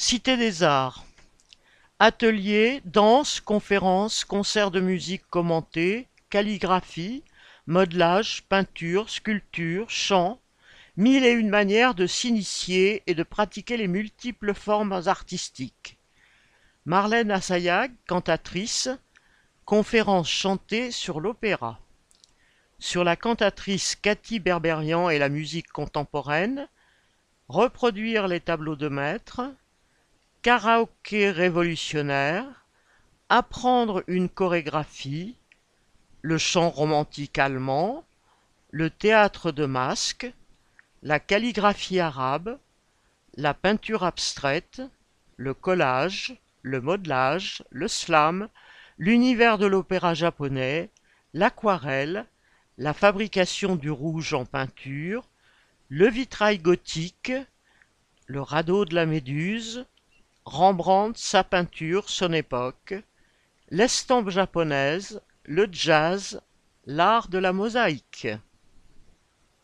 Cité des Arts. Ateliers, danse, conférences, concerts de musique commentés, calligraphie, modelage, peinture, sculpture, chant, mille et une manières de s'initier et de pratiquer les multiples formes artistiques. Marlène Assayag, cantatrice, conférence chantée sur l'opéra. Sur la cantatrice Cathy Berberian et la musique contemporaine, reproduire les tableaux de maître, karaoké révolutionnaire, apprendre une chorégraphie, le chant romantique allemand, le théâtre de masques, la calligraphie arabe, la peinture abstraite, le collage, le modelage, le slam, l'univers de l'opéra japonais, l'aquarelle, la fabrication du rouge en peinture, le vitrail gothique, le radeau de la Méduse, Rembrandt, sa peinture, son époque, l'estampe japonaise, le jazz, l'art de la mosaïque.